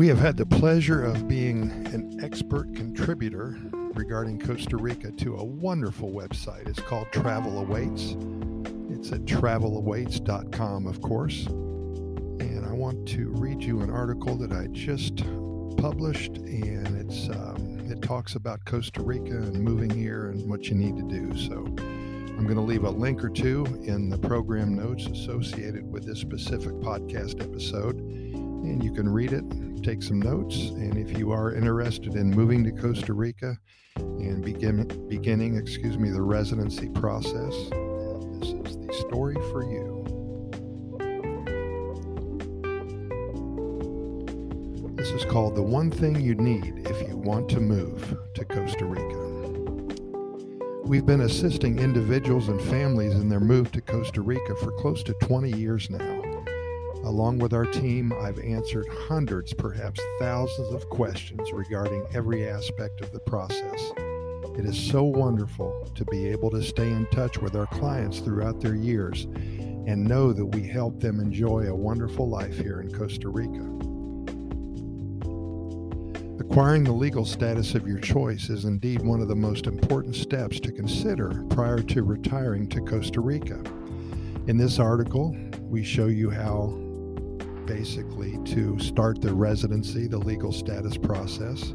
We have had the pleasure of being an expert contributor regarding Costa Rica to a wonderful website. It's called Travel Awaits. It's at travelawaits.com, of course. And I want to read you an article that I just published, and it's um, it talks about Costa Rica and moving here and what you need to do. So I'm going to leave a link or two in the program notes associated with this specific podcast episode, and you can read it, take some notes, and if you are interested in moving to Costa Rica and begin, beginning, excuse me, the residency process, this is the story for you. This is called The One Thing You Need If You Want to Move to Costa Rica. We've been assisting individuals and families in their move to Costa Rica for close to 20 years now. Along with our team, I've answered hundreds, perhaps thousands of questions regarding every aspect of the process. It is so wonderful to be able to stay in touch with our clients throughout their years and know that we help them enjoy a wonderful life here in Costa Rica. Acquiring the legal status of your choice is indeed one of the most important steps to consider prior to retiring to Costa Rica. In this article, we show you how basically to start the residency, the legal status process.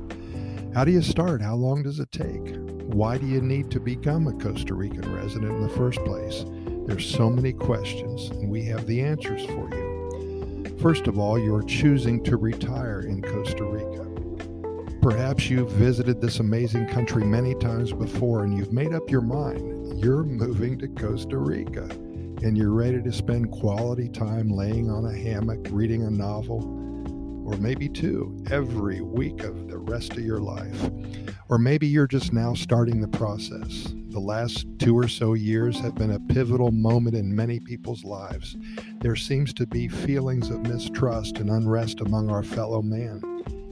How do you start? How long does it take? Why do you need to become a Costa Rican resident in the first place? There's so many questions, and we have the answers for you. First of all, you're choosing to retire in Costa Rica. Perhaps you've visited this amazing country many times before and you've made up your mind. You're moving to Costa Rica and you're ready to spend quality time laying on a hammock reading a novel, or maybe two, every week of the rest of your life. Or maybe you're just now starting the process. The last two or so years have been a pivotal moment in many people's lives. There seems to be feelings of mistrust and unrest among our fellow man,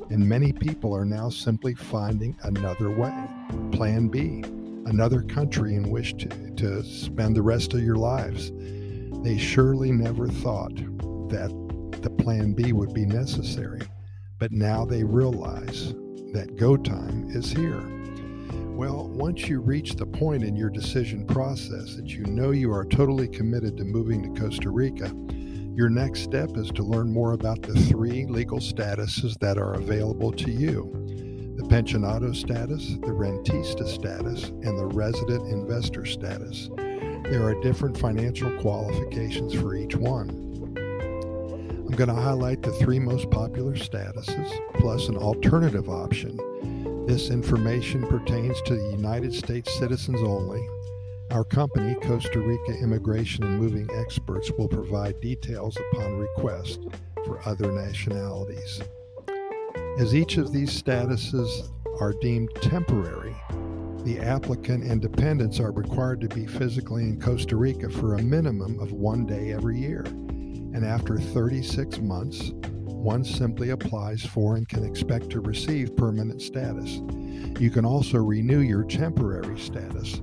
and many people are now simply finding another way. Plan B another country in which to, to spend the rest of your lives. They surely never thought that the plan B would be necessary, but now they realize that go time is here. Well, once you reach the point in your decision process that you know you are totally committed to moving to Costa Rica, your next step is to learn more about the three legal statuses that are available to you the pensionado status, the rentista status, and the resident investor status. There are different financial qualifications for each one. I'm going to highlight the three most popular statuses plus an alternative option. This information pertains to the United States citizens only. Our company, Costa Rica Immigration and Moving Experts, will provide details upon request for other nationalities. As each of these statuses are deemed temporary, the applicant and dependents are required to be physically in Costa Rica for a minimum of one day every year. And after 36 months, one simply applies for and can expect to receive permanent status. You can also renew your temporary status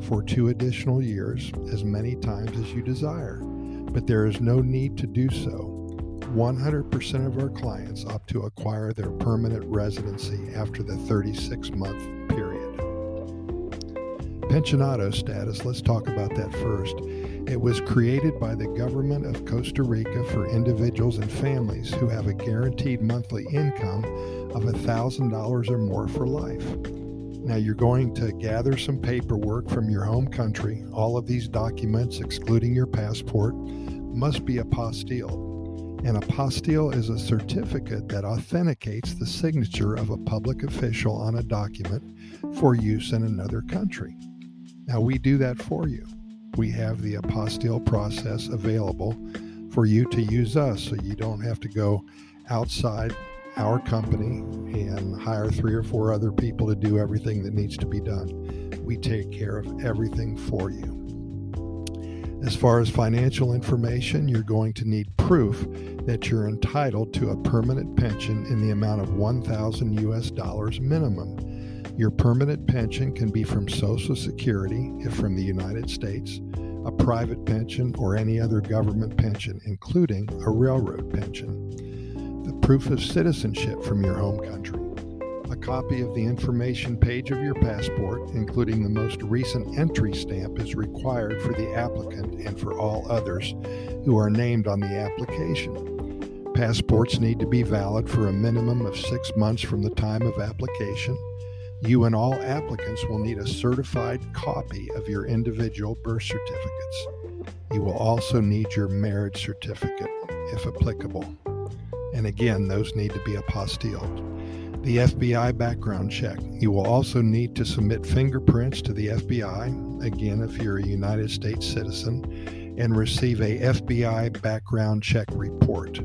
for two additional years, as many times as you desire, but there is no need to do so 100% of our clients opt to acquire their permanent residency after the 36 month period. Pensionado status, let's talk about that first. It was created by the government of Costa Rica for individuals and families who have a guaranteed monthly income of $1,000 or more for life. Now, you're going to gather some paperwork from your home country. All of these documents, excluding your passport, must be apostilled. An apostille is a certificate that authenticates the signature of a public official on a document for use in another country. Now, we do that for you. We have the apostille process available for you to use us so you don't have to go outside our company and hire three or four other people to do everything that needs to be done. We take care of everything for you. As far as financial information, you're going to need proof that you're entitled to a permanent pension in the amount of 1000 US dollars minimum. Your permanent pension can be from Social Security if from the United States, a private pension, or any other government pension, including a railroad pension. the proof of citizenship from your home country, a copy of the information page of your passport, including the most recent entry stamp, is required for the applicant and for all others who are named on the application. Passports need to be valid for a minimum of six months from the time of application. You and all applicants will need a certified copy of your individual birth certificates. You will also need your marriage certificate, if applicable. And again, those need to be apostilled the FBI background check. You will also need to submit fingerprints to the FBI, again, if you're a United States citizen, and receive a FBI background check report.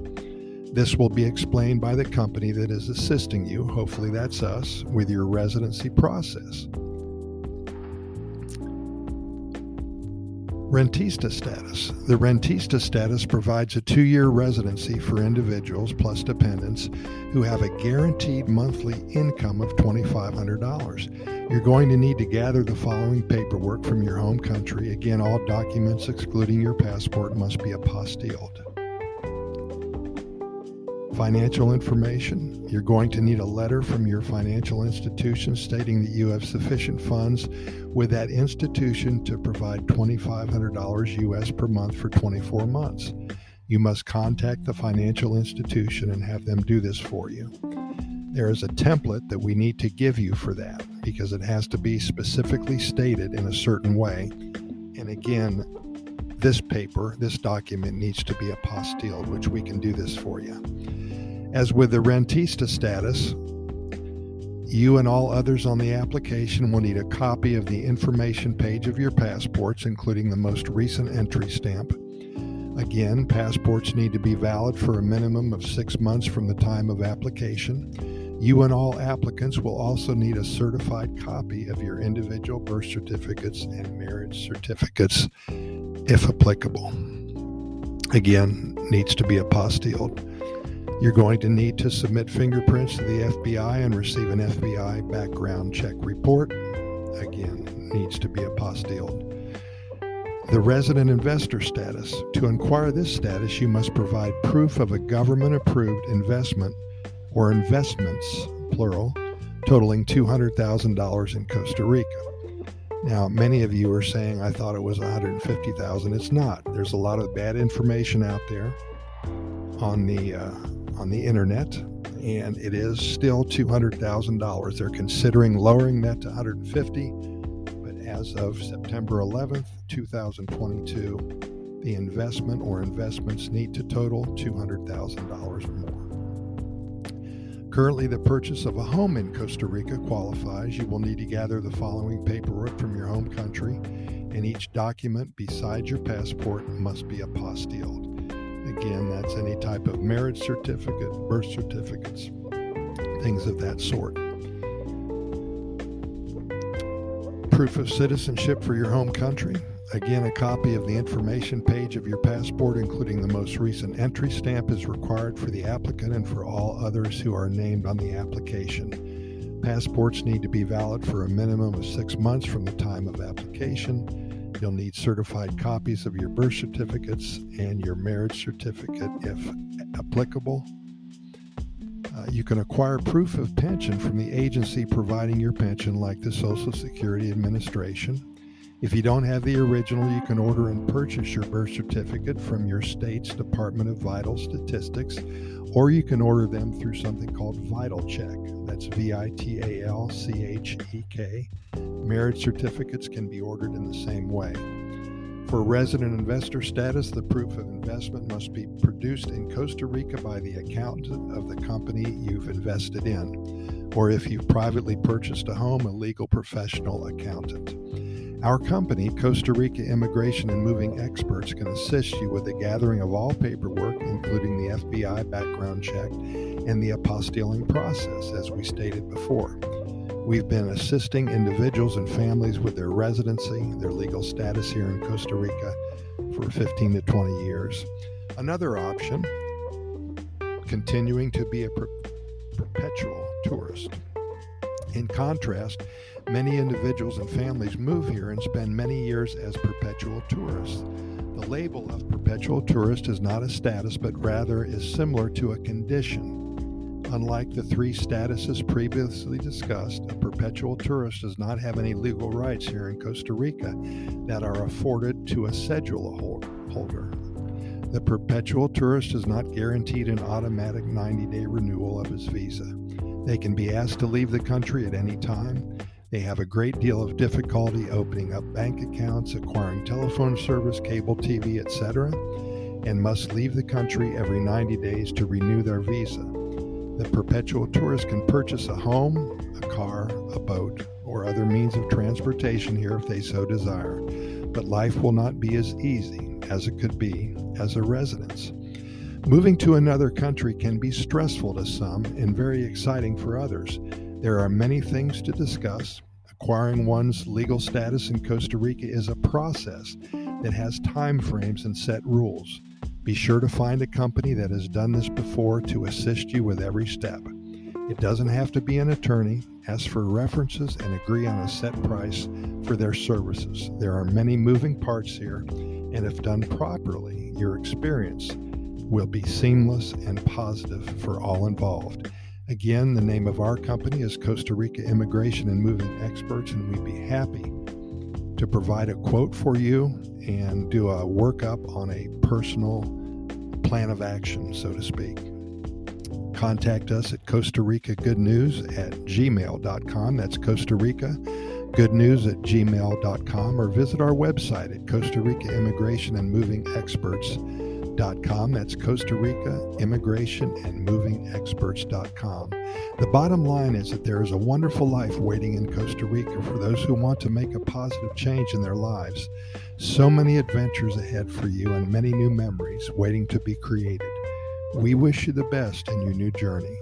This will be explained by the company that is assisting you, hopefully that's us, with your residency process. Rentista status. The rentista status provides a two year residency for individuals plus dependents who have a guaranteed monthly income of $2,500. You're going to need to gather the following paperwork from your home country. Again, all documents excluding your passport must be apostilled financial information. You're going to need a letter from your financial institution stating that you have sufficient funds with that institution to provide $2,500 US per month for 24 months. You must contact the financial institution and have them do this for you. There is a template that we need to give you for that because it has to be specifically stated in a certain way. And again, this paper, this document needs to be apostilled, which we can do this for you. As with the rentista status, you and all others on the application will need a copy of the information page of your passports, including the most recent entry stamp. Again, passports need to be valid for a minimum of six months from the time of application. You and all applicants will also need a certified copy of your individual birth certificates and marriage certificates, if applicable. Again, needs to be apostilled. You're going to need to submit fingerprints to the FBI and receive an FBI background check report. Again, needs to be apostilled. The resident investor status. To inquire this status, you must provide proof of a government approved investment or investments, plural, totaling $200,000 in Costa Rica. Now, many of you are saying, I thought it was 150,000. It's not. There's a lot of bad information out there on the uh, on the internet, and it is still $200,000. They're considering lowering that to 150, but as of September 11th, 2022, the investment or investments need to total $200,000 or more. Currently, the purchase of a home in Costa Rica qualifies. You will need to gather the following paperwork from your home country, and each document besides your passport must be apostilled. Again, that's any type of marriage certificate, birth certificates, things of that sort. Proof of citizenship for your home country. Again, a copy of the information page of your passport, including the most recent entry stamp, is required for the applicant and for all others who are named on the application. Passports need to be valid for a minimum of six months from the time of application. You'll need certified copies of your birth certificates and your marriage certificate if applicable. Uh, you can acquire proof of pension from the agency providing your pension, like the Social Security Administration. If you don't have the original, you can order and purchase your birth certificate from your state's Department of Vital Statistics, or you can order them through something called VitalChek. That's V I T A L C H E K. Marriage certificates can be ordered in the same way. For resident investor status, the proof of investment must be produced in Costa Rica by the accountant of the company you've invested in, or if you've privately purchased a home, a legal professional accountant. Our company, Costa Rica Immigration and Moving Experts, can assist you with the gathering of all paperwork, including the FBI background check and the apostilling process, as we stated before. We've been assisting individuals and families with their residency, their legal status here in Costa Rica for 15 to 20 years. Another option, continuing to be a per- perpetual tourist. In contrast, many individuals and families move here and spend many years as perpetual tourists. The label of perpetual tourist is not a status, but rather is similar to a condition. Unlike the three statuses previously discussed, a perpetual tourist does not have any legal rights here in Costa Rica that are afforded to a cedula holder. The perpetual tourist is not guaranteed an automatic 90 day renewal of his visa. They can be asked to leave the country at any time. They have a great deal of difficulty opening up bank accounts, acquiring telephone service, cable TV, etc., and must leave the country every 90 days to renew their visa. The perpetual tourist can purchase a home, a car, a boat, or other means of transportation here if they so desire, but life will not be as easy as it could be as a residence. Moving to another country can be stressful to some and very exciting for others. There are many things to discuss. Acquiring one's legal status in Costa Rica is a process that has time frames and set rules. Be sure to find a company that has done this before to assist you with every step. It doesn't have to be an attorney. Ask for references and agree on a set price for their services. There are many moving parts here, and if done properly, your experience will be seamless and positive for all involved. Again, the name of our company is Costa Rica Immigration and Moving Experts, and we'd be happy to provide a quote for you and do a workup on a personal plan of action, so to speak. Contact us at Costa Rica Good News at gmail.com. That's Costa Rica Good News at gmail.com or visit our website at Costa Rica Immigration and Moving Experts.com. That's Costa Rica Immigration and Moving Experts.com. The bottom line is that there is a wonderful life waiting in Costa Rica for those who want to make a positive change in their lives. So many adventures ahead for you and many new memories waiting to be created. We wish you the best in your new journey.